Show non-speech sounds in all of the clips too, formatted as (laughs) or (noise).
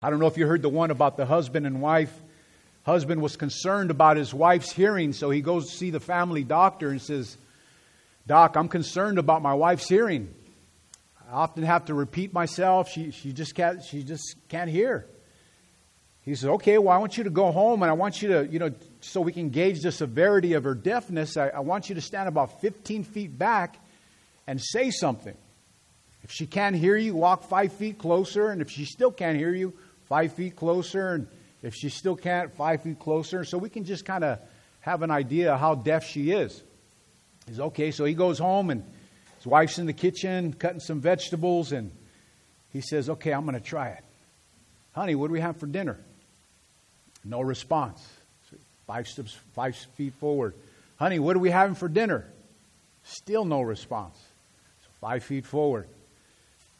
I don't know if you heard the one about the husband and wife. Husband was concerned about his wife's hearing, so he goes to see the family doctor and says, Doc, I'm concerned about my wife's hearing. I often have to repeat myself. She, she, just, can't, she just can't hear. He says, Okay, well, I want you to go home and I want you to, you know, so we can gauge the severity of her deafness, I, I want you to stand about 15 feet back and say something. If she can't hear you, walk five feet closer. And if she still can't hear you, five feet closer, and if she still can't, five feet closer. So we can just kind of have an idea how deaf she is. He's okay, so he goes home and his wife's in the kitchen cutting some vegetables, and he says, Okay, I'm going to try it. Honey, what do we have for dinner? No response. Five steps, five feet forward. Honey, what are we having for dinner? Still no response. So five feet forward.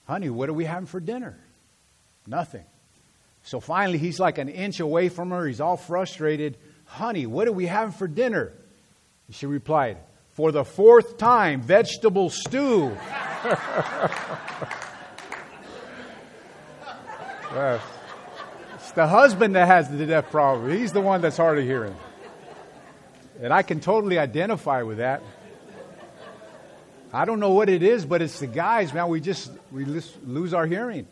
Honey, what are we having for dinner? Nothing. So finally, he's like an inch away from her. He's all frustrated. Honey, what are we having for dinner? She replied, For the fourth time, vegetable stew. (laughs) It's the husband that has the deaf problem. He's the one that's hard of hearing. And I can totally identify with that. I don't know what it is, but it's the guys, man. We just we lose our hearing.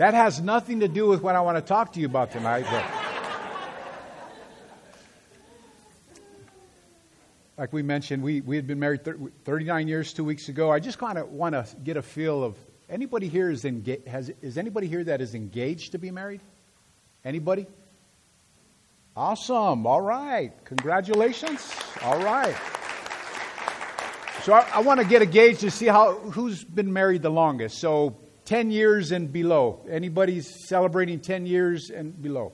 That has nothing to do with what I want to talk to you about tonight. Like we mentioned, we, we had been married 39 years two weeks ago. I just kind of want to get a feel of anybody here is engaged. Has, is anybody here that is engaged to be married? Anybody? Awesome. All right. Congratulations. All right. So I, I want to get a gauge to see how who's been married the longest. So 10 years and below. Anybody's celebrating 10 years and below?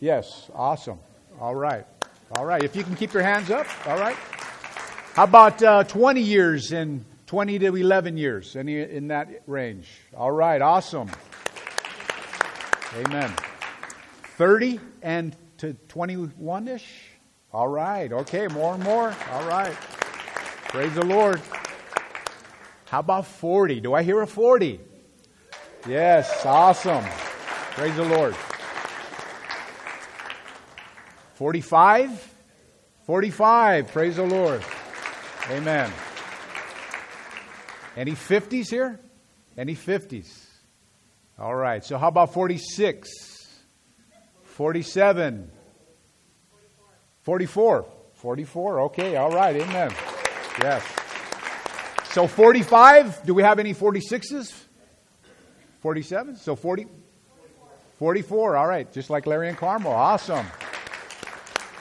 Yes, awesome. All right. All right. If you can keep your hands up, all right. How about uh, 20 years and 20 to 11 years? Any in that range? All right, awesome. Amen. 30 and to 21 ish? All right. Okay, more and more. All right. Praise the Lord. How about 40? Do I hear a 40? Yes, awesome. Praise the Lord. 45? 45. Praise the Lord. Amen. Any 50s here? Any 50s? All right. So how about 46? 47? 44. 44. Okay. All right. Amen. Yes. So 45. Do we have any 46s? 47? So 40? 44. All right. Just like Larry and Carmel. Awesome.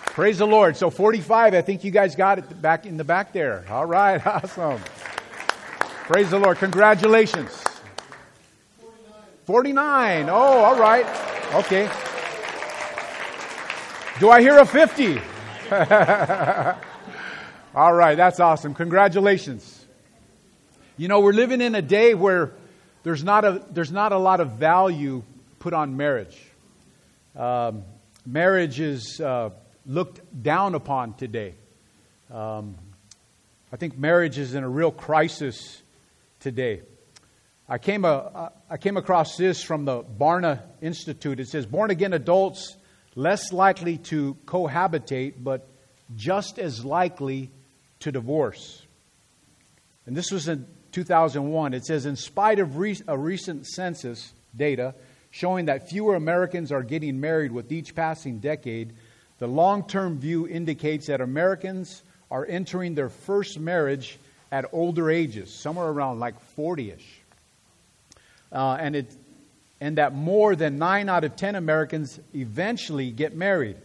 Praise the Lord. So 45, I think you guys got it back in the back there. All right. (laughs) Awesome. Praise the Lord. Congratulations. 49. Oh, all right. Okay. Do I hear a 50? (laughs) all right. That's awesome. Congratulations. You know, we're living in a day where there's not a, there's not a lot of value put on marriage. Um, marriage is uh, looked down upon today. Um, I think marriage is in a real crisis today. I came, a, I came across this from the Barna Institute. It says born again adults less likely to cohabitate, but just as likely to divorce. And this was in 2001, it says, in spite of re- a recent census data showing that fewer Americans are getting married with each passing decade, the long term view indicates that Americans are entering their first marriage at older ages, somewhere around like 40 ish. Uh, and, and that more than 9 out of 10 Americans eventually get married.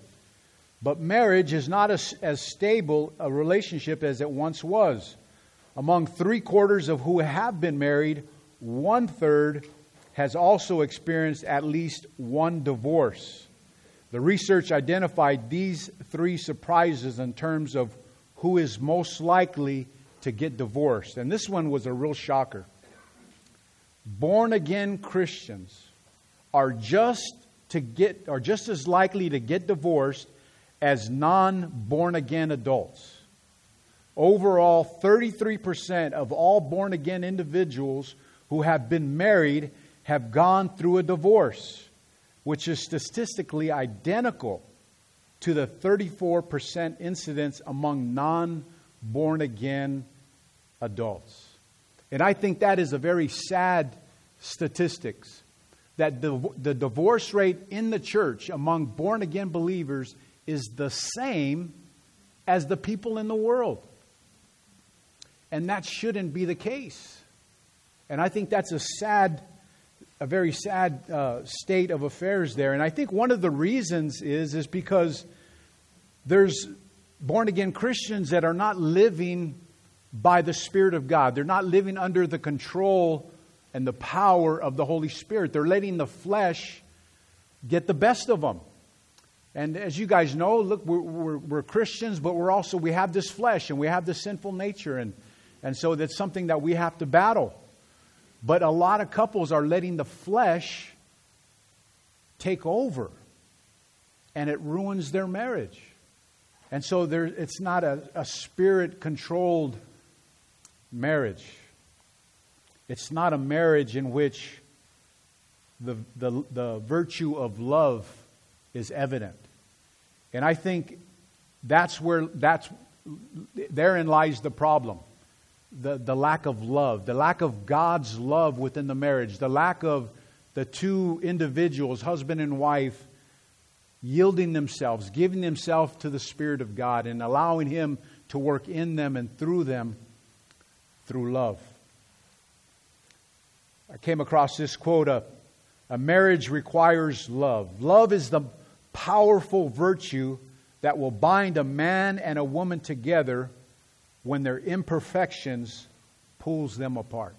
But marriage is not as stable a relationship as it once was. Among three quarters of who have been married, one third has also experienced at least one divorce. The research identified these three surprises in terms of who is most likely to get divorced. And this one was a real shocker. Born again Christians are just to get are just as likely to get divorced as non-born again adults. Overall, 33% of all born again individuals who have been married have gone through a divorce, which is statistically identical to the 34% incidence among non born again adults. And I think that is a very sad statistics that the, the divorce rate in the church among born again believers is the same as the people in the world. And that shouldn't be the case. And I think that's a sad, a very sad uh, state of affairs there. And I think one of the reasons is, is because there's born again Christians that are not living by the Spirit of God. They're not living under the control and the power of the Holy Spirit. They're letting the flesh get the best of them. And as you guys know, look, we're, we're, we're, Christians, but we're also, we have this flesh and we have this sinful nature. And, and so that's something that we have to battle. But a lot of couples are letting the flesh take over, and it ruins their marriage. And so there, it's not a, a spirit controlled marriage. It's not a marriage in which the, the, the virtue of love is evident. And I think that's where, that's, therein lies the problem. The, the lack of love, the lack of God's love within the marriage, the lack of the two individuals, husband and wife, yielding themselves, giving themselves to the Spirit of God, and allowing Him to work in them and through them through love. I came across this quote a, a marriage requires love. Love is the powerful virtue that will bind a man and a woman together when their imperfections pulls them apart.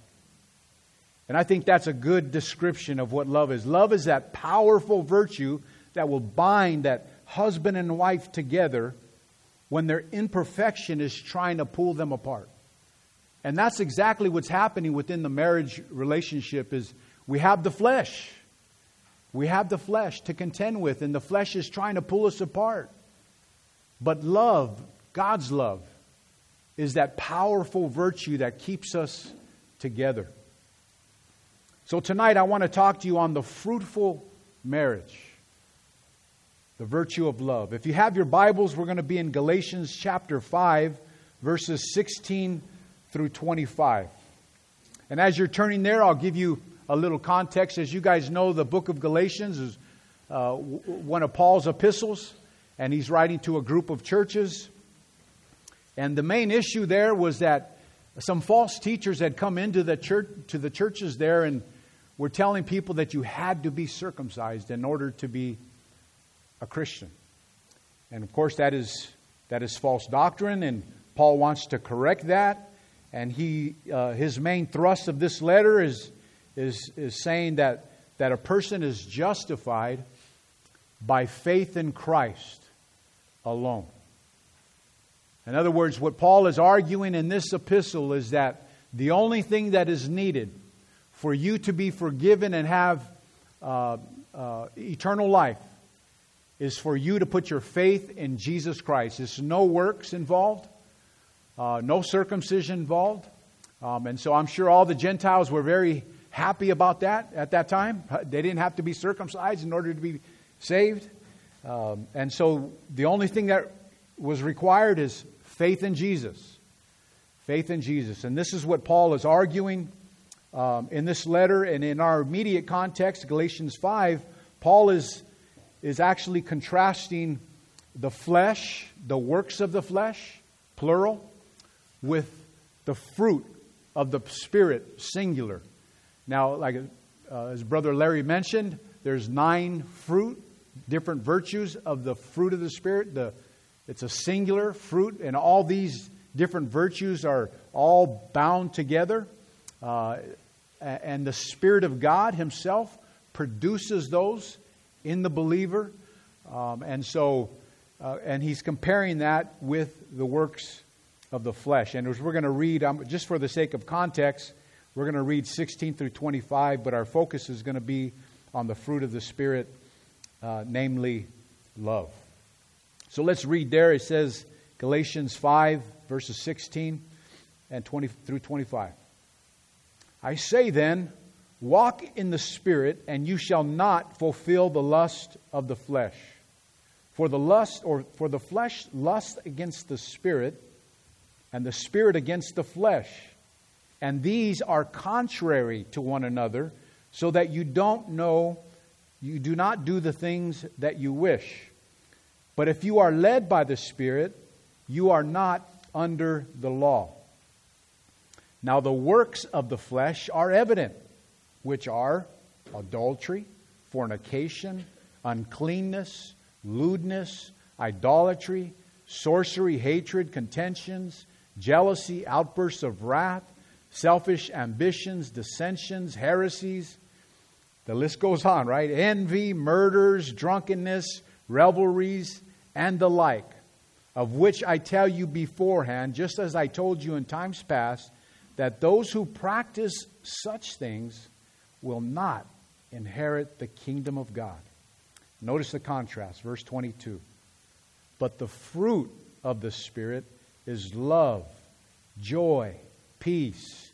And I think that's a good description of what love is. Love is that powerful virtue that will bind that husband and wife together when their imperfection is trying to pull them apart. And that's exactly what's happening within the marriage relationship is we have the flesh. We have the flesh to contend with and the flesh is trying to pull us apart. But love, God's love, is that powerful virtue that keeps us together. So tonight I want to talk to you on the fruitful marriage. The virtue of love. If you have your Bibles, we're going to be in Galatians chapter 5, verses 16 through 25. And as you're turning there, I'll give you a little context. As you guys know, the book of Galatians is uh, one of Paul's epistles, and he's writing to a group of churches. And the main issue there was that some false teachers had come into the church to the churches there and were telling people that you had to be circumcised in order to be a Christian. And of course that is that is false doctrine and Paul wants to correct that. And he, uh, his main thrust of this letter is, is, is saying that, that a person is justified by faith in Christ alone. In other words, what Paul is arguing in this epistle is that the only thing that is needed for you to be forgiven and have uh, uh, eternal life is for you to put your faith in Jesus Christ. There's no works involved. Uh, no circumcision involved. Um, and so I'm sure all the Gentiles were very happy about that at that time. They didn't have to be circumcised in order to be saved. Um, and so the only thing that was required is faith in Jesus. Faith in Jesus. And this is what Paul is arguing um, in this letter. And in our immediate context, Galatians 5, Paul is, is actually contrasting the flesh, the works of the flesh, plural, with the fruit of the Spirit, singular. Now, like uh, as Brother Larry mentioned, there's nine fruit, different virtues of the fruit of the Spirit. The, it's a singular fruit, and all these different virtues are all bound together. Uh, and the Spirit of God Himself produces those in the believer. Um, and so, uh, and He's comparing that with the works of the flesh. And as we're going to read, um, just for the sake of context, we're going to read 16 through 25, but our focus is going to be on the fruit of the Spirit, uh, namely love. So let's read there. It says Galatians 5, verses 16 and 20 through 25. I say then, walk in the Spirit, and you shall not fulfill the lust of the flesh. For the lust, or for the flesh lust against the Spirit, and the Spirit against the flesh. And these are contrary to one another, so that you don't know, you do not do the things that you wish. But if you are led by the Spirit, you are not under the law. Now, the works of the flesh are evident, which are adultery, fornication, uncleanness, lewdness, idolatry, sorcery, hatred, contentions, jealousy, outbursts of wrath, selfish ambitions, dissensions, heresies. The list goes on, right? Envy, murders, drunkenness, revelries, and the like, of which I tell you beforehand, just as I told you in times past, that those who practice such things will not inherit the kingdom of God. Notice the contrast, verse 22. But the fruit of the Spirit is love, joy, peace,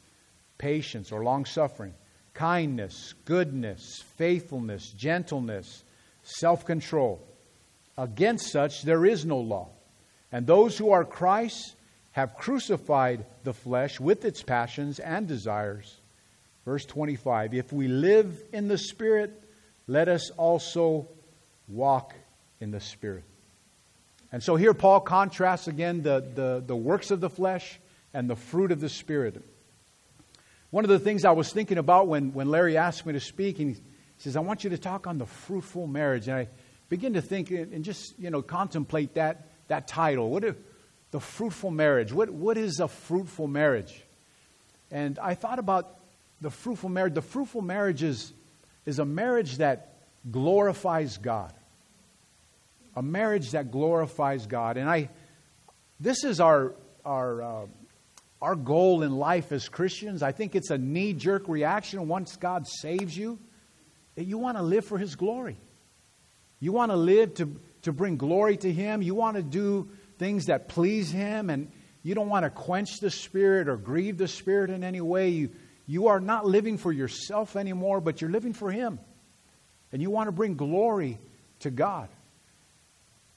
patience or long suffering, kindness, goodness, faithfulness, gentleness, self control. Against such there is no law. And those who are Christ's have crucified the flesh with its passions and desires. Verse 25 If we live in the Spirit, let us also walk in the Spirit. And so here Paul contrasts again the, the, the works of the flesh and the fruit of the Spirit. One of the things I was thinking about when, when Larry asked me to speak, and he says, I want you to talk on the fruitful marriage. And I begin to think and just, you know, contemplate that, that title. What if, the fruitful marriage. What, what is a fruitful marriage? And I thought about the fruitful marriage. The fruitful marriage is, is a marriage that glorifies God a marriage that glorifies God. And I, this is our, our, uh, our goal in life as Christians. I think it's a knee jerk reaction once God saves you that you want to live for His glory. You want to live to, to bring glory to Him. You want to do things that please Him, and you don't want to quench the Spirit or grieve the Spirit in any way. You, you are not living for yourself anymore, but you're living for Him. And you want to bring glory to God.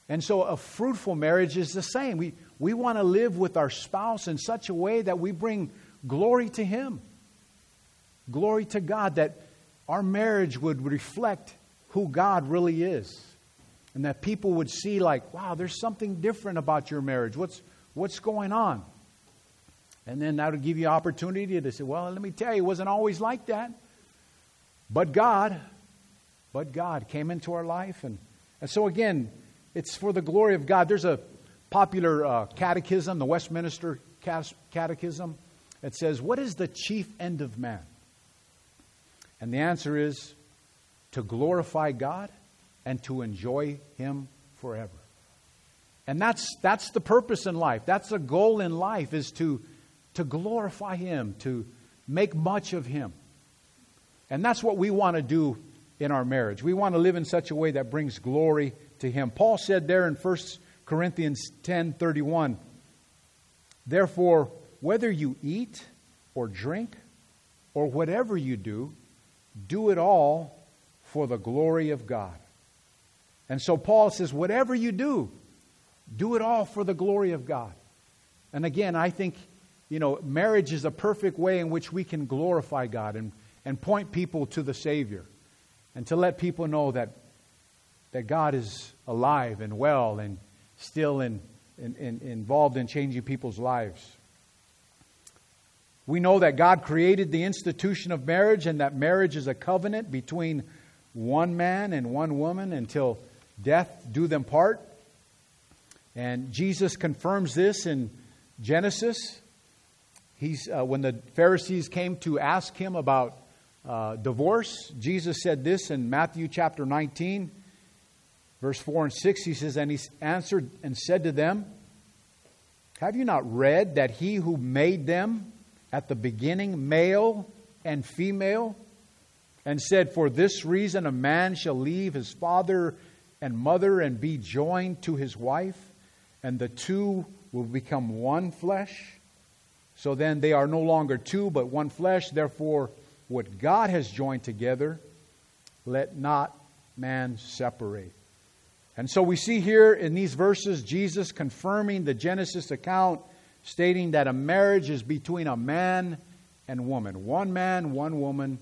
And so a fruitful marriage is the same. We, we want to live with our spouse in such a way that we bring glory to Him, glory to God, that our marriage would reflect who God really is. And that people would see, like, wow, there's something different about your marriage. What's, what's going on? And then that would give you opportunity to say, well, let me tell you, it wasn't always like that. But God, but God came into our life. And, and so, again, it's for the glory of God. There's a popular uh, catechism, the Westminster Catechism, that says, What is the chief end of man? And the answer is to glorify God and to enjoy Him forever. And that's, that's the purpose in life. That's the goal in life is to, to glorify Him, to make much of Him. And that's what we want to do in our marriage. We want to live in such a way that brings glory to him. Paul said there in 1 Corinthians 10:31, "Therefore, whether you eat or drink or whatever you do, do it all for the glory of God." And so Paul says, whatever you do, do it all for the glory of God. And again, I think, you know, marriage is a perfect way in which we can glorify God and, and point people to the Savior and to let people know that that God is alive and well and still in, in, in, involved in changing people's lives. We know that God created the institution of marriage and that marriage is a covenant between one man and one woman until death do them part. And Jesus confirms this in Genesis. He's, uh, when the Pharisees came to ask him about uh, divorce, Jesus said this in Matthew chapter 19. Verse 4 and 6, he says, And he answered and said to them, Have you not read that he who made them at the beginning, male and female, and said, For this reason a man shall leave his father and mother and be joined to his wife, and the two will become one flesh? So then they are no longer two, but one flesh. Therefore, what God has joined together, let not man separate. And so we see here in these verses Jesus confirming the Genesis account, stating that a marriage is between a man and woman. One man, one woman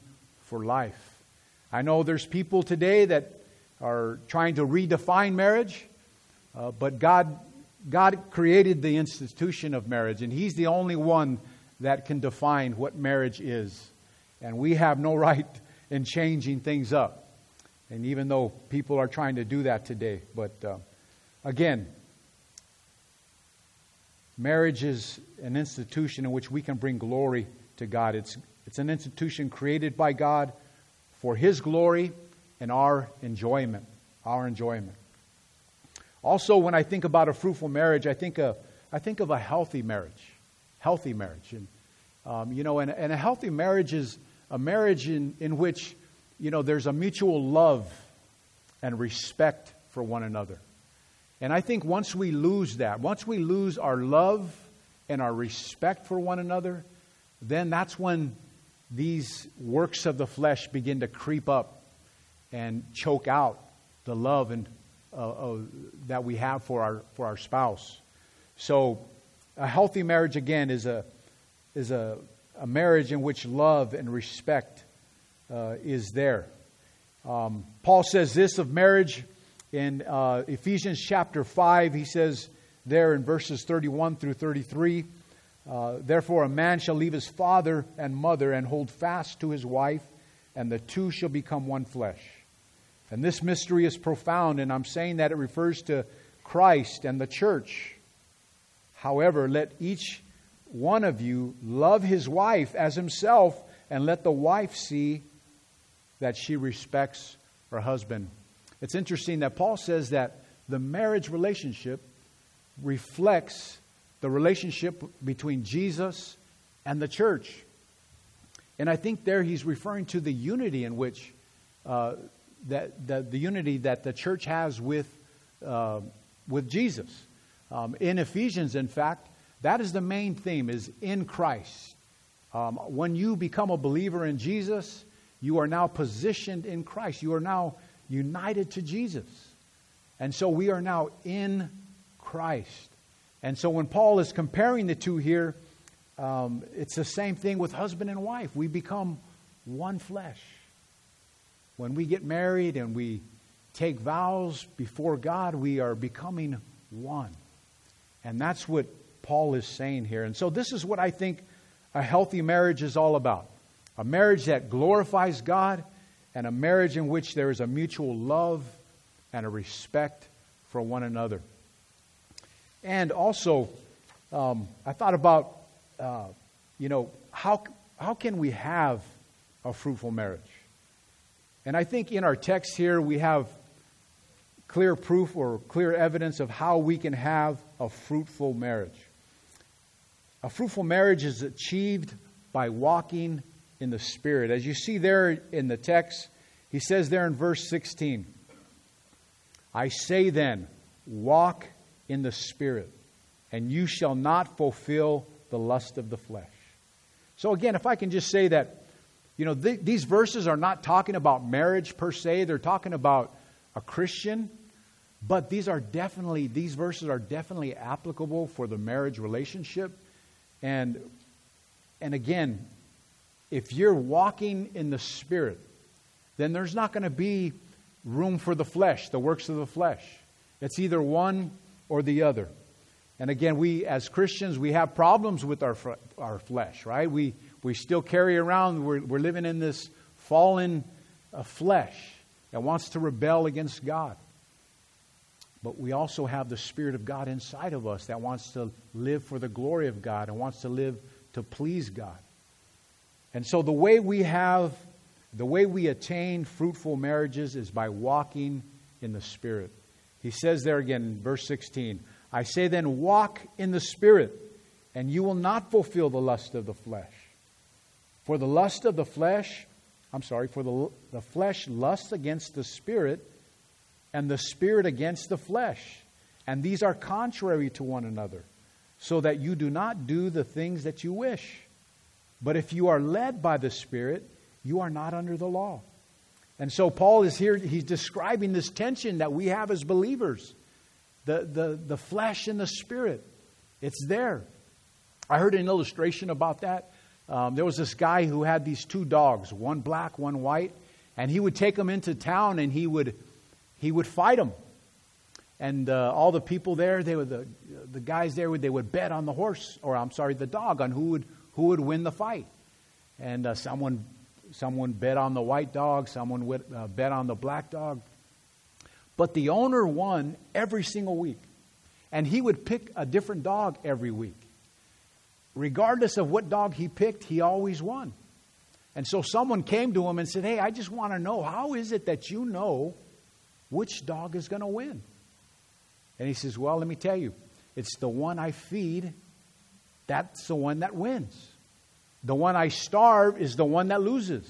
for life. I know there's people today that are trying to redefine marriage, uh, but God, God created the institution of marriage, and He's the only one that can define what marriage is. And we have no (laughs) right in changing things up. And even though people are trying to do that today, but uh, again, marriage is an institution in which we can bring glory to God. It's, it's an institution created by God for His glory and our enjoyment. Our enjoyment. Also, when I think about a fruitful marriage, I think, a, I think of a healthy marriage. Healthy marriage. And, um, you know, and, and a healthy marriage is a marriage in, in which, you know, there's a mutual love and respect for one another. And I think once we lose that, once we lose our love and our respect for one another, then that's when these works of the flesh begin to creep up and choke out the love and, uh, uh, that we have for our, for our spouse. So, a healthy marriage, again, is a, is a, a marriage in which love and respect uh, is there. Um, Paul says this of marriage in uh, Ephesians chapter 5. He says there in verses 31 through 33. Uh, Therefore, a man shall leave his father and mother and hold fast to his wife, and the two shall become one flesh. And this mystery is profound, and I'm saying that it refers to Christ and the church. However, let each one of you love his wife as himself, and let the wife see that she respects her husband. It's interesting that Paul says that the marriage relationship reflects the relationship between Jesus and the church. And I think there he's referring to the unity in which uh, that, that, the unity that the church has with, uh, with Jesus. Um, in Ephesians, in fact, that is the main theme: is in Christ. Um, when you become a believer in Jesus, you are now positioned in Christ. You are now united to Jesus, and so we are now in Christ. And so when Paul is comparing the two here, um, it's the same thing with husband and wife. We become one flesh. When we get married and we take vows before God, we are becoming one. And that's what Paul is saying here. And so this is what I think a healthy marriage is all about a marriage that glorifies God and a marriage in which there is a mutual love and a respect for one another. And also, um, I thought about, uh, you know, how, how can we have a fruitful marriage? And I think in our text here, we have clear proof or clear evidence of how we can have a fruitful marriage. A fruitful marriage is achieved by walking in the Spirit. As you see there in the text, he says there in verse 16, I say then, walk in the Spirit, and you shall not fulfill the lust of the flesh. So, again, if I can just say that, you know, th- these verses are not talking about marriage per se, they're talking about a Christian, but these are definitely, these verses are definitely applicable for the marriage relationship. And, and again, if you're walking in the Spirit, then there's not going to be room for the flesh, the works of the flesh. It's either one or the other. And again, we as Christians, we have problems with our, our flesh, right? We, we still carry around, we're, we're living in this fallen uh, flesh that wants to rebel against God. But we also have the Spirit of God inside of us that wants to live for the glory of God and wants to live to please God. And so the way we have, the way we attain fruitful marriages is by walking in the Spirit. He says there again, verse 16, I say then, walk in the Spirit, and you will not fulfill the lust of the flesh. For the lust of the flesh, I'm sorry, for the, the flesh lusts against the Spirit, and the Spirit against the flesh. And these are contrary to one another, so that you do not do the things that you wish. But if you are led by the Spirit, you are not under the law. And so Paul is here, he's describing this tension that we have as believers the, the, the flesh and the spirit. It's there. I heard an illustration about that. Um, there was this guy who had these two dogs, one black, one white, and he would take them into town and he would, he would fight them. And uh, all the people there, they were the, the guys there, would they would bet on the horse, or I'm sorry, the dog, on who would, who would win the fight. And uh, someone, someone bet on the white dog, someone would, uh, bet on the black dog. But the owner won every single week. And he would pick a different dog every week. Regardless of what dog he picked, he always won. And so someone came to him and said, Hey, I just want to know, how is it that you know which dog is going to win? And he says, Well, let me tell you, it's the one I feed, that's the one that wins. The one I starve is the one that loses.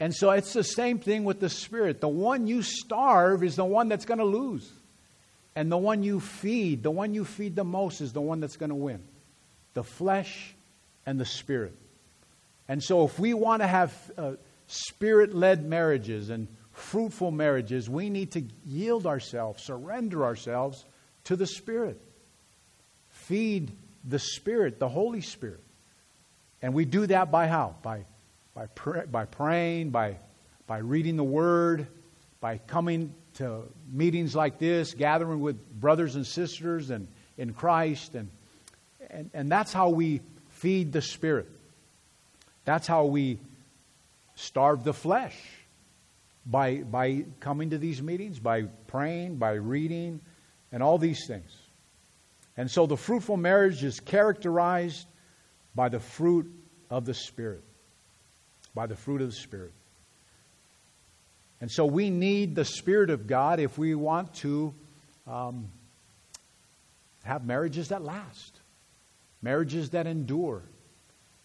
And so it's the same thing with the Spirit. The one you starve is the one that's going to lose. And the one you feed, the one you feed the most, is the one that's going to win the flesh and the Spirit. And so if we want to have uh, spirit led marriages and fruitful marriages, we need to yield ourselves, surrender ourselves to the Spirit. Feed the Spirit, the Holy Spirit. And we do that by how? By, by, pray, by praying, by, by reading the Word, by coming to meetings like this, gathering with brothers and sisters and in Christ. And, and, and that's how we feed the Spirit. That's how we starve the flesh by, by coming to these meetings, by praying, by reading, and all these things. And so the fruitful marriage is characterized by the fruit of the Spirit. By the fruit of the Spirit. And so we need the Spirit of God if we want to um, have marriages that last, marriages that endure.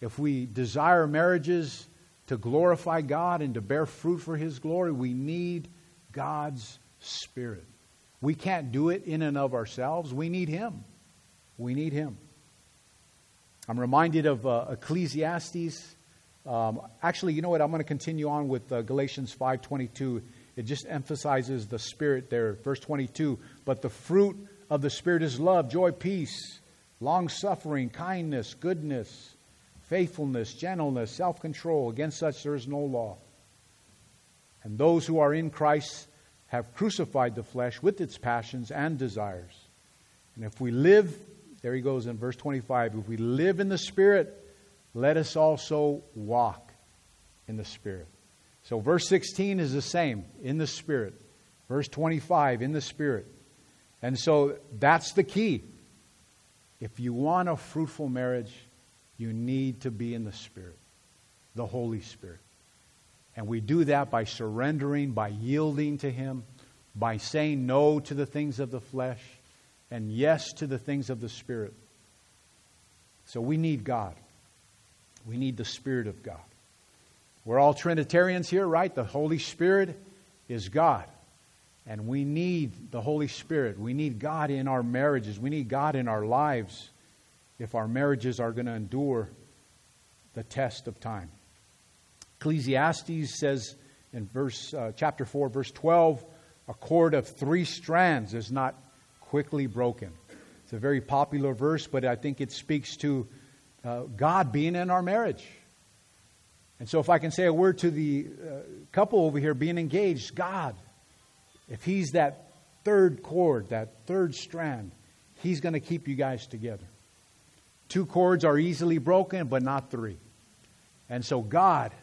If we desire marriages to glorify God and to bear fruit for His glory, we need God's Spirit. We can't do it in and of ourselves. We need Him. We need Him. I'm reminded of uh, Ecclesiastes. Um, actually, you know what? I'm going to continue on with uh, Galatians 5:22. It just emphasizes the Spirit there. Verse 22. But the fruit of the Spirit is love, joy, peace, long suffering, kindness, goodness faithfulness, gentleness, self control. Against such there is no law. And those who are in Christ have crucified the flesh with its passions and desires. And if we live, there he goes in verse 25, if we live in the Spirit, let us also walk in the Spirit. So verse 16 is the same, in the Spirit. Verse 25, in the Spirit. And so that's the key. If you want a fruitful marriage, you need to be in the Spirit, the Holy Spirit. And we do that by surrendering, by yielding to Him, by saying no to the things of the flesh and yes to the things of the Spirit. So we need God. We need the Spirit of God. We're all Trinitarians here, right? The Holy Spirit is God. And we need the Holy Spirit. We need God in our marriages. We need God in our lives if our marriages are going to endure the test of time. Ecclesiastes says in verse uh, chapter 4 verse 12 a cord of three strands is not quickly broken. It's a very popular verse, but I think it speaks to uh, God being in our marriage. And so, if I can say a word to the uh, couple over here being engaged, God, if He's that third cord, that third strand, He's going to keep you guys together. Two cords are easily broken, but not three. And so, God,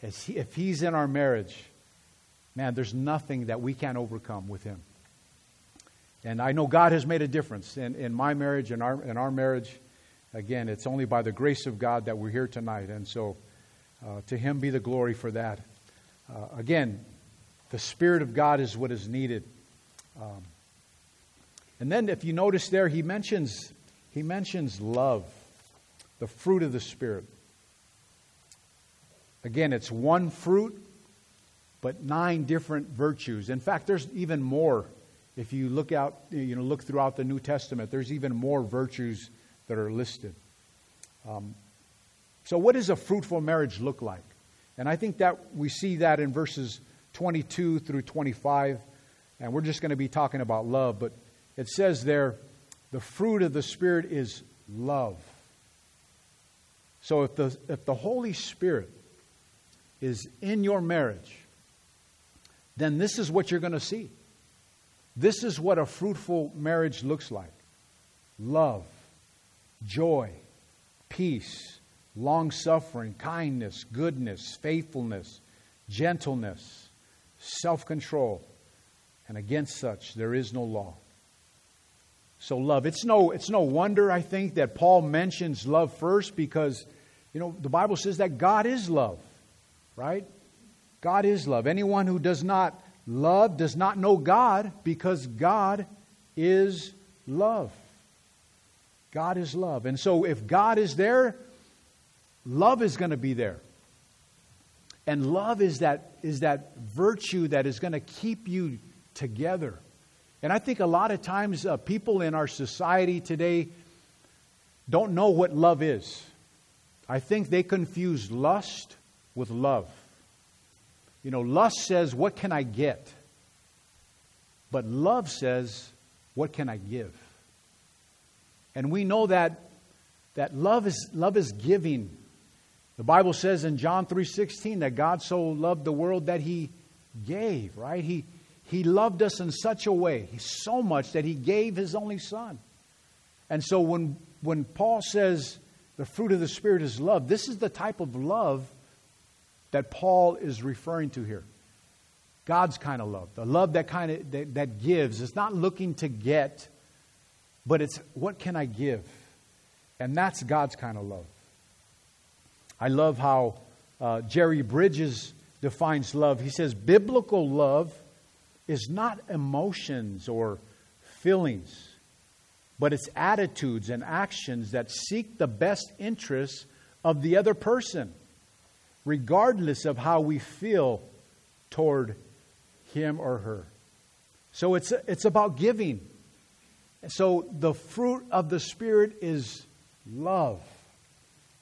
if He's in our marriage, man, there's nothing that we can't overcome with Him. And I know God has made a difference in, in my marriage and our, in our marriage. Again, it's only by the grace of God that we're here tonight. And so, uh, to Him be the glory for that. Uh, again, the Spirit of God is what is needed. Um, and then, if you notice there, He mentions he mentions love, the fruit of the Spirit. Again, it's one fruit, but nine different virtues. In fact, there's even more if you look out, you know, look throughout the New Testament, there's even more virtues that are listed. Um, so, what does a fruitful marriage look like? And I think that we see that in verses 22 through 25. And we're just going to be talking about love. But it says there, the fruit of the Spirit is love. So if the, if the Holy Spirit is in your marriage, then this is what you're going to see. This is what a fruitful marriage looks like love, joy, peace, long suffering, kindness, goodness, faithfulness, gentleness, self control. And against such there is no law. So love. It's no, it's no wonder, I think, that Paul mentions love first because, you know, the Bible says that God is love, right? God is love. Anyone who does not love does not know God because God is love. God is love. And so if God is there, love is going to be there. And love is that, is that virtue that is going to keep you together. And I think a lot of times uh, people in our society today don't know what love is. I think they confuse lust with love. You know, lust says, What can I get? But love says, What can I give? And we know that, that love, is, love is giving. The Bible says in John 3:16 that God so loved the world that he gave, right? He, he loved us in such a way, so much that he gave his only son. And so when, when Paul says the fruit of the Spirit is love, this is the type of love that Paul is referring to here. God's kind of love, the love that kind of that, that gives. It's not looking to get, but it's what can I give? And that's God's kind of love. I love how uh, Jerry Bridges defines love. He says biblical love is not emotions or feelings, but it's attitudes and actions that seek the best interests of the other person, regardless of how we feel toward him or her. So it's, it's about giving. So the fruit of the Spirit is love.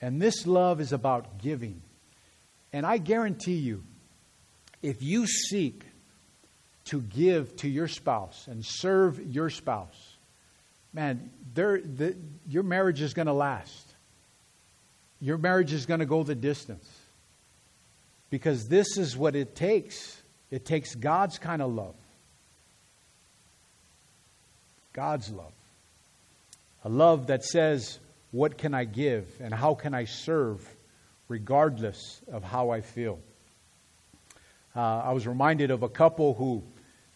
And this love is about giving. And I guarantee you, if you seek to give to your spouse and serve your spouse, man, the, your marriage is going to last. Your marriage is going to go the distance. Because this is what it takes it takes God's kind of love. God's love. A love that says, What can I give and how can I serve, regardless of how I feel? Uh, I was reminded of a couple who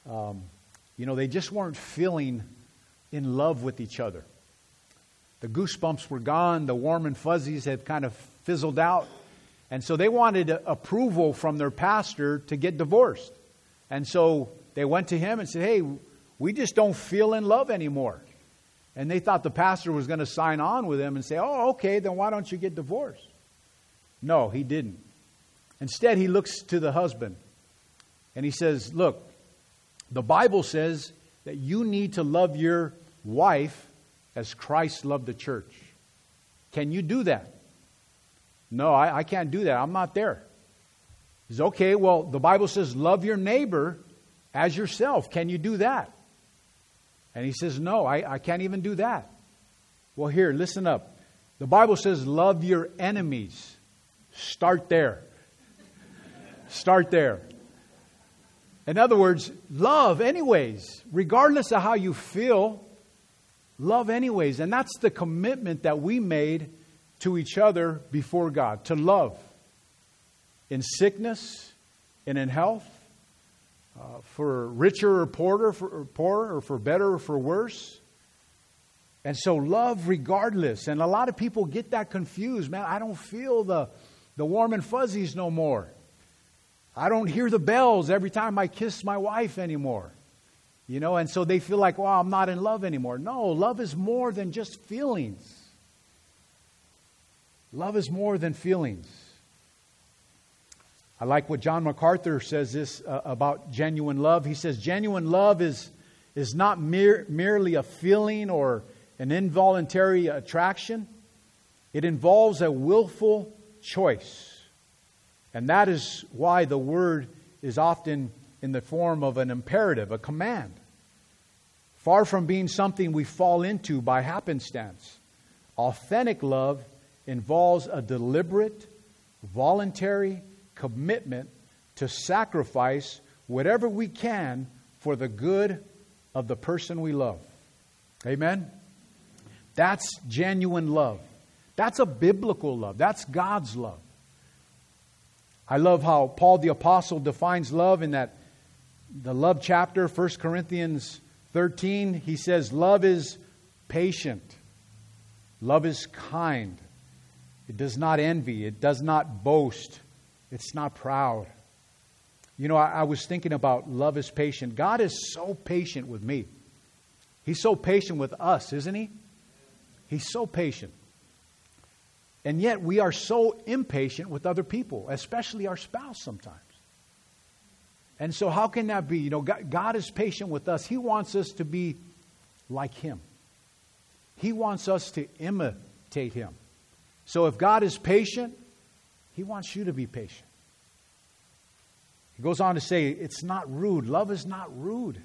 um, you know, they just weren't feeling in love with each other. The goosebumps were gone, the warm and fuzzies had kind of fizzled out. And so they wanted approval from their pastor to get divorced. And so they went to him and said, Hey, we just don't feel in love anymore. And they thought the pastor was going to sign on with them and say, Oh, okay, then why don't you get divorced? No, he didn't. Instead, he looks to the husband and he says, Look, the Bible says that you need to love your wife as Christ loved the church. Can you do that? No, I, I can't do that. I'm not there. He's okay, well, the Bible says love your neighbor as yourself. Can you do that? And he says, No, I, I can't even do that. Well, here, listen up. The Bible says love your enemies. Start there. Start there. In other words, love anyways, regardless of how you feel, love anyways. And that's the commitment that we made to each other before God to love in sickness and in health, uh, for richer or poorer, for, or poorer, or for better or for worse. And so, love regardless. And a lot of people get that confused. Man, I don't feel the, the warm and fuzzies no more. I don't hear the bells every time I kiss my wife anymore. You know, and so they feel like, well, I'm not in love anymore. No, love is more than just feelings. Love is more than feelings. I like what John MacArthur says this uh, about genuine love. He says, genuine love is, is not mere, merely a feeling or an involuntary attraction, it involves a willful choice. And that is why the word is often in the form of an imperative, a command. Far from being something we fall into by happenstance, authentic love involves a deliberate, voluntary commitment to sacrifice whatever we can for the good of the person we love. Amen? That's genuine love. That's a biblical love. That's God's love. I love how Paul the Apostle defines love in that the love chapter, 1 Corinthians 13. He says, Love is patient, love is kind, it does not envy, it does not boast, it's not proud. You know, I, I, was thinking about love is patient. God is so patient with me. He's so patient with us, isn't He? He's so patient. And yet we are so impatient with other people, especially our spouse sometimes. And so, how can that be? You know, God, God is patient with us. He wants us to be like Him, He wants us to imitate Him. So, if God is patient, He wants you to be patient. He goes on to say, it's not rude. Love is not rude.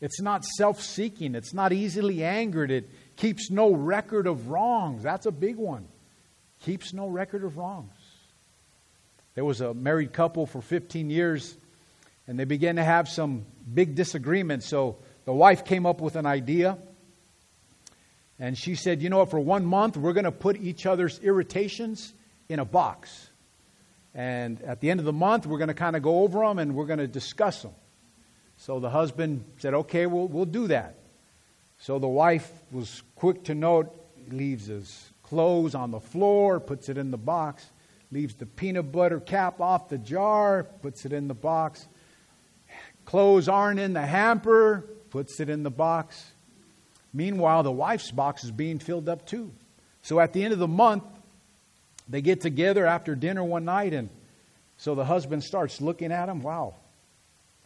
It's not self seeking. It's not easily angered. It keeps no record of wrongs. That's a big one. Keeps no record of wrongs. There was a married couple for 15 years, and they began to have some big disagreements. So the wife came up with an idea. And she said, You know for one month, we're going to put each other's irritations in a box. And at the end of the month, we're going to kind of go over them and we're going to discuss them. So the husband said, okay, we'll, we'll do that. So the wife was quick to note, leaves his clothes on the floor, puts it in the box, leaves the peanut butter cap off the jar, puts it in the box. Clothes aren't in the hamper, puts it in the box. Meanwhile, the wife's box is being filled up too. So at the end of the month, they get together after dinner one night, and so the husband starts looking at him. Wow,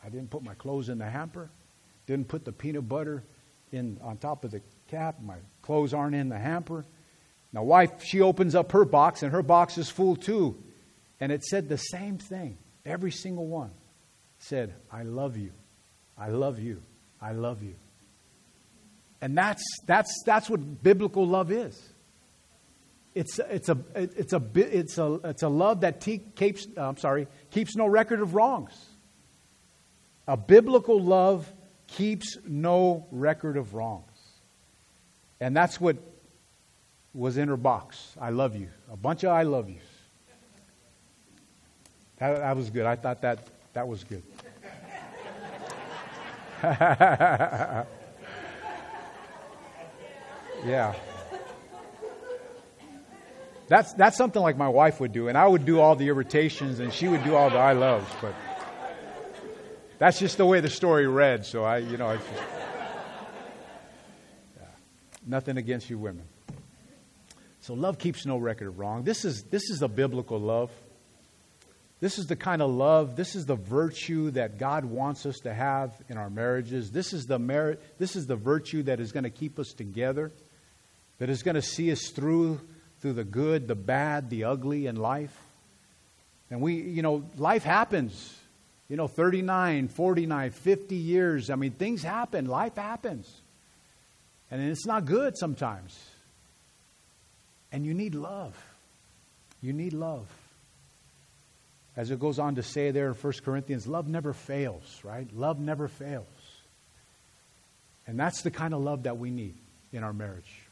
I didn't put my clothes in the hamper, didn't put the peanut butter in on top of the cap. My clothes aren't in the hamper. Now, wife, she opens up her box, and her box is full too, and it said the same thing. Every single one said, "I love you, I love you, I love you." And that's that's that's what biblical love is. It's, it's, a, it's, a, it's, a, it's a love that te- keeps, uh, I'm sorry, keeps no record of wrongs. A biblical love keeps no record of wrongs. And that's what was in her box. I love you. A bunch of I love yous. That, that was good. I thought that, that was good. (laughs) yeah. That's, that's something like my wife would do, and I would do all the irritations, and she would do all the I loves. But that's just the way the story read. So I, you know, just, yeah. nothing against you women. So love keeps no record of wrong. This is this is a biblical love. This is the kind of love, this is the virtue that God wants us to have in our marriages. This is the merit, this is the virtue that is going to keep us together, that is going to see us through through the good, the bad, the ugly in life. And we, you know, life happens. You know, 39, 49, 50 years. I mean, things happen. Life happens. And it's not good sometimes. And you need love. You need love. As it goes on to say there in 1 Corinthians, love never fails, right? Love never fails. And that's the kind of love that we need in our marriage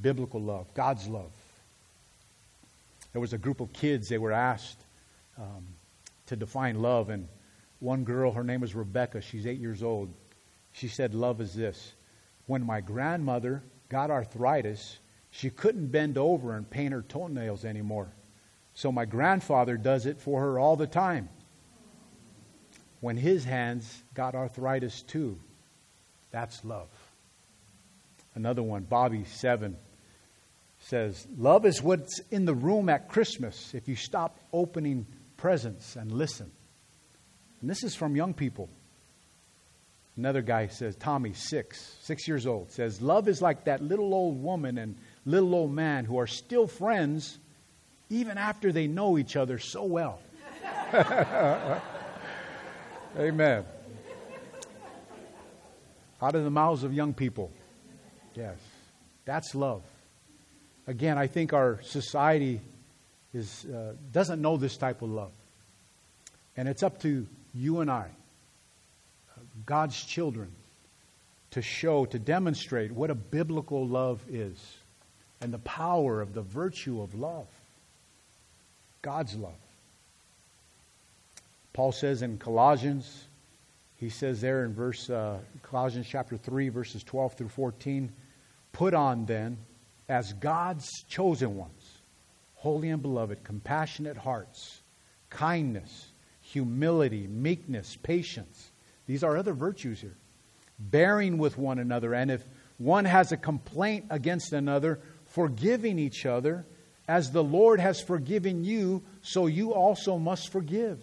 biblical love, God's love there was a group of kids, they were asked um, to define love. And one girl, her name was Rebecca, she's eight years old. She said, Love is this. When my grandmother got arthritis, she couldn't bend over and paint her toenails anymore. So my grandfather does it for her all the time. When his hands got arthritis too, that's love. Another one, Bobby, seven says, Love is what's in the room at Christmas if you stop opening presents and listen. And this is from young people. Another guy says, Tommy, six, six years old, says, Love is like that little old woman and little old man who are still friends even after they know each other so well. (laughs) Amen. Out of the mouths of young people. Yes. That's love. Again, I think our society is, uh, doesn't know this type of love. And it's up to you and I, God's children, to show, to demonstrate what a biblical love is and the power of the virtue of love. God's love. Paul says in Colossians, he says there in verse uh, Colossians chapter 3, verses 12 through 14, put on then as God's chosen ones, holy and beloved, compassionate hearts, kindness, humility, meekness, patience. These are other virtues here. Bearing with one another, and if one has a complaint against another, forgiving each other, as the Lord has forgiven you, so you also must forgive.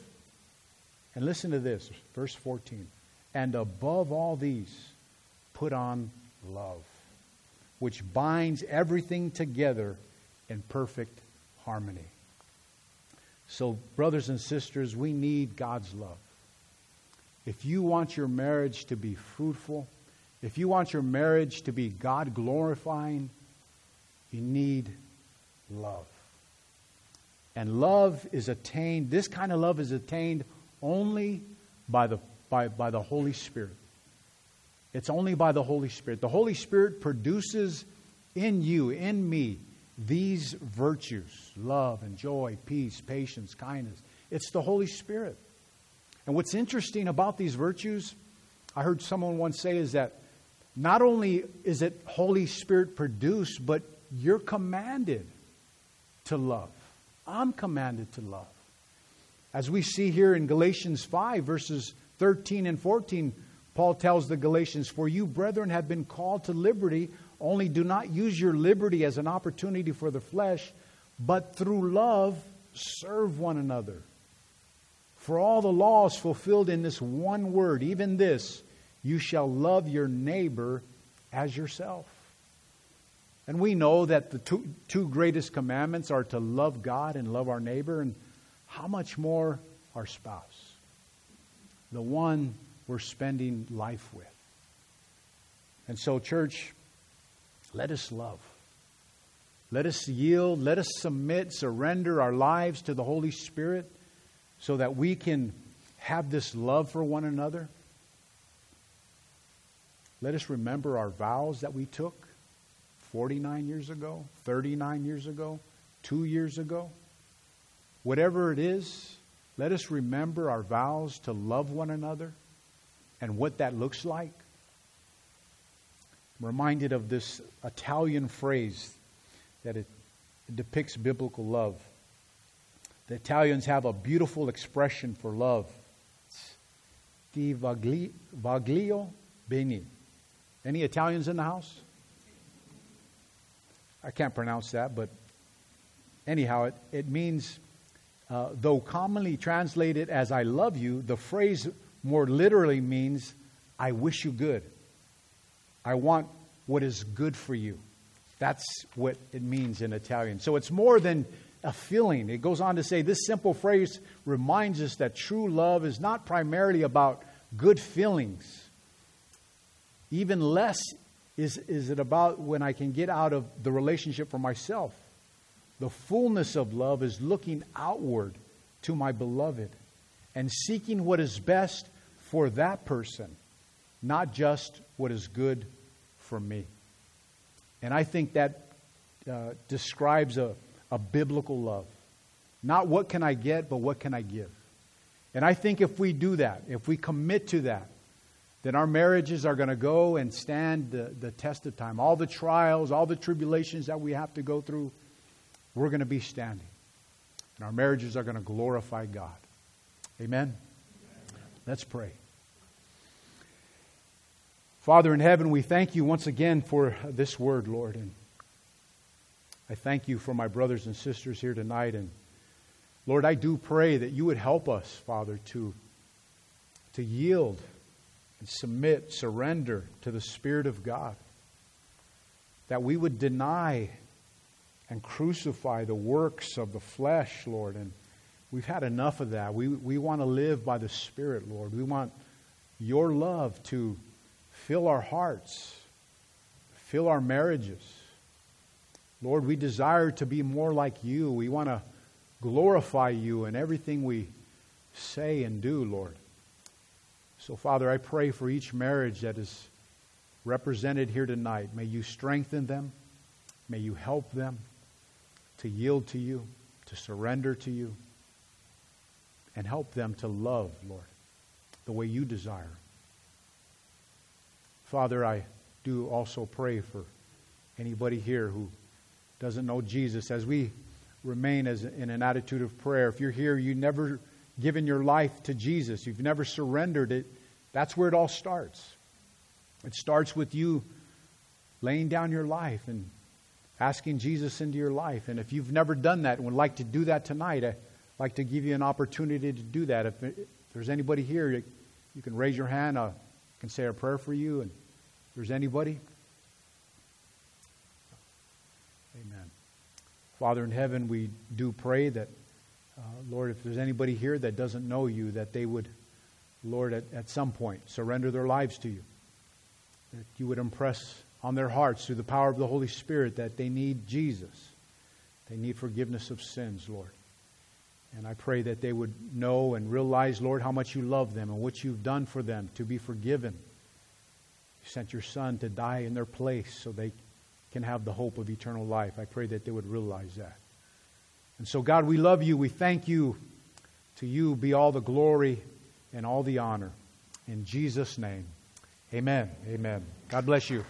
And listen to this, verse 14. And above all these, put on love, which binds everything together in perfect harmony. So, brothers and sisters, we need God's love. If you want your marriage to be fruitful, if you want your marriage to be God glorifying, you need love. And love is attained, this kind of love is attained only by the, by, by the Holy Spirit. It's only by the Holy Spirit. The Holy Spirit produces in you, in me, these virtues love and joy, peace, patience, kindness. It's the Holy Spirit. And what's interesting about these virtues, I heard someone once say, is that not only is it Holy Spirit produced, but you're commanded to love. I'm commanded to love. As we see here in Galatians 5, verses 13 and 14, Paul tells the Galatians, For you, brethren, have been called to liberty, only do not use your liberty as an opportunity for the flesh, but through love serve one another. For all the laws fulfilled in this one word, even this, you shall love your neighbor as yourself. And we know that the two, two greatest commandments are to love God and love our neighbor. And how much more our spouse, the one we're spending life with. And so, church, let us love. Let us yield, let us submit, surrender our lives to the Holy Spirit so that we can have this love for one another. Let us remember our vows that we took 49 years ago, 39 years ago, two years ago. Whatever it is, let us remember our vows to love one another and what that looks like. I'm reminded of this Italian phrase that it, depicts biblical love. The Italians have a beautiful expression for love. Ti voglio bene. Any Italians in the house? I can't pronounce that, but anyhow, it, it means uh, though commonly translated as I love you, the phrase more literally means I wish you good. I want what is good for you. That's what it means in Italian. So it's more than a feeling. It goes on to say this simple phrase reminds us that true love is not primarily about good feelings. Even less is, is it about when I can get out of the relationship for myself. The fullness of love is looking outward to my beloved and seeking what is best for that person, not just what is good for me. And I think that uh, describes a, a biblical love. Not what can I get, but what can I give. And I think if we do that, if we commit to that, then our marriages are going to go and stand the, the test of time. All the trials, all the tribulations that we have to go through, we're going to be standing. And our marriages are going to glorify God. Amen? Let's pray. Father in heaven, we thank you once again for this word, Lord. And I thank you for my brothers and sisters here tonight. And Lord, I do pray that you would help us, Father, to, to yield and submit, surrender to the Spirit of God. That we would deny and crucify the works of the flesh, Lord. And we've had enough of that. We, we want to live by the Spirit, Lord. We want your love to fill our hearts, fill our marriages. Lord, we desire to be more like you. We want to glorify you in everything we say and do, Lord. So, Father, I pray for each marriage that is represented here tonight. May you strengthen them. May you help them to yield to you, to surrender to you, and help them to love, Lord, the way you desire. Father, I do also pray for anybody here who doesn't know Jesus as we remain as in an attitude of prayer. If you're here, you've never given your life to Jesus, you've never surrendered it, that's where it all starts. It starts with you laying down your life and asking Jesus into your life. And if you've never done that and would like to do that tonight, I'd like to give you an opportunity to do that. If, there's anybody here, you can raise your hand. I can say a prayer for you. And there's anybody, Amen. Father in heaven, we do pray that, uh, Lord, if there's anybody here that doesn't know you, that they would, Lord, at, at some point surrender their lives to you. That you would impress on their hearts through the power of the Holy Spirit that they need Jesus. They need forgiveness of sins, Lord. And I pray that they would know and realize, Lord, how much you love them and what you've done for them to be forgiven. You sent your Son to die in their place so they can have the hope of eternal life. I pray that they would realize that. And so, God, we love you. We thank you. To you be all the glory and all the honor. In Jesus' name, amen. Amen. God bless you.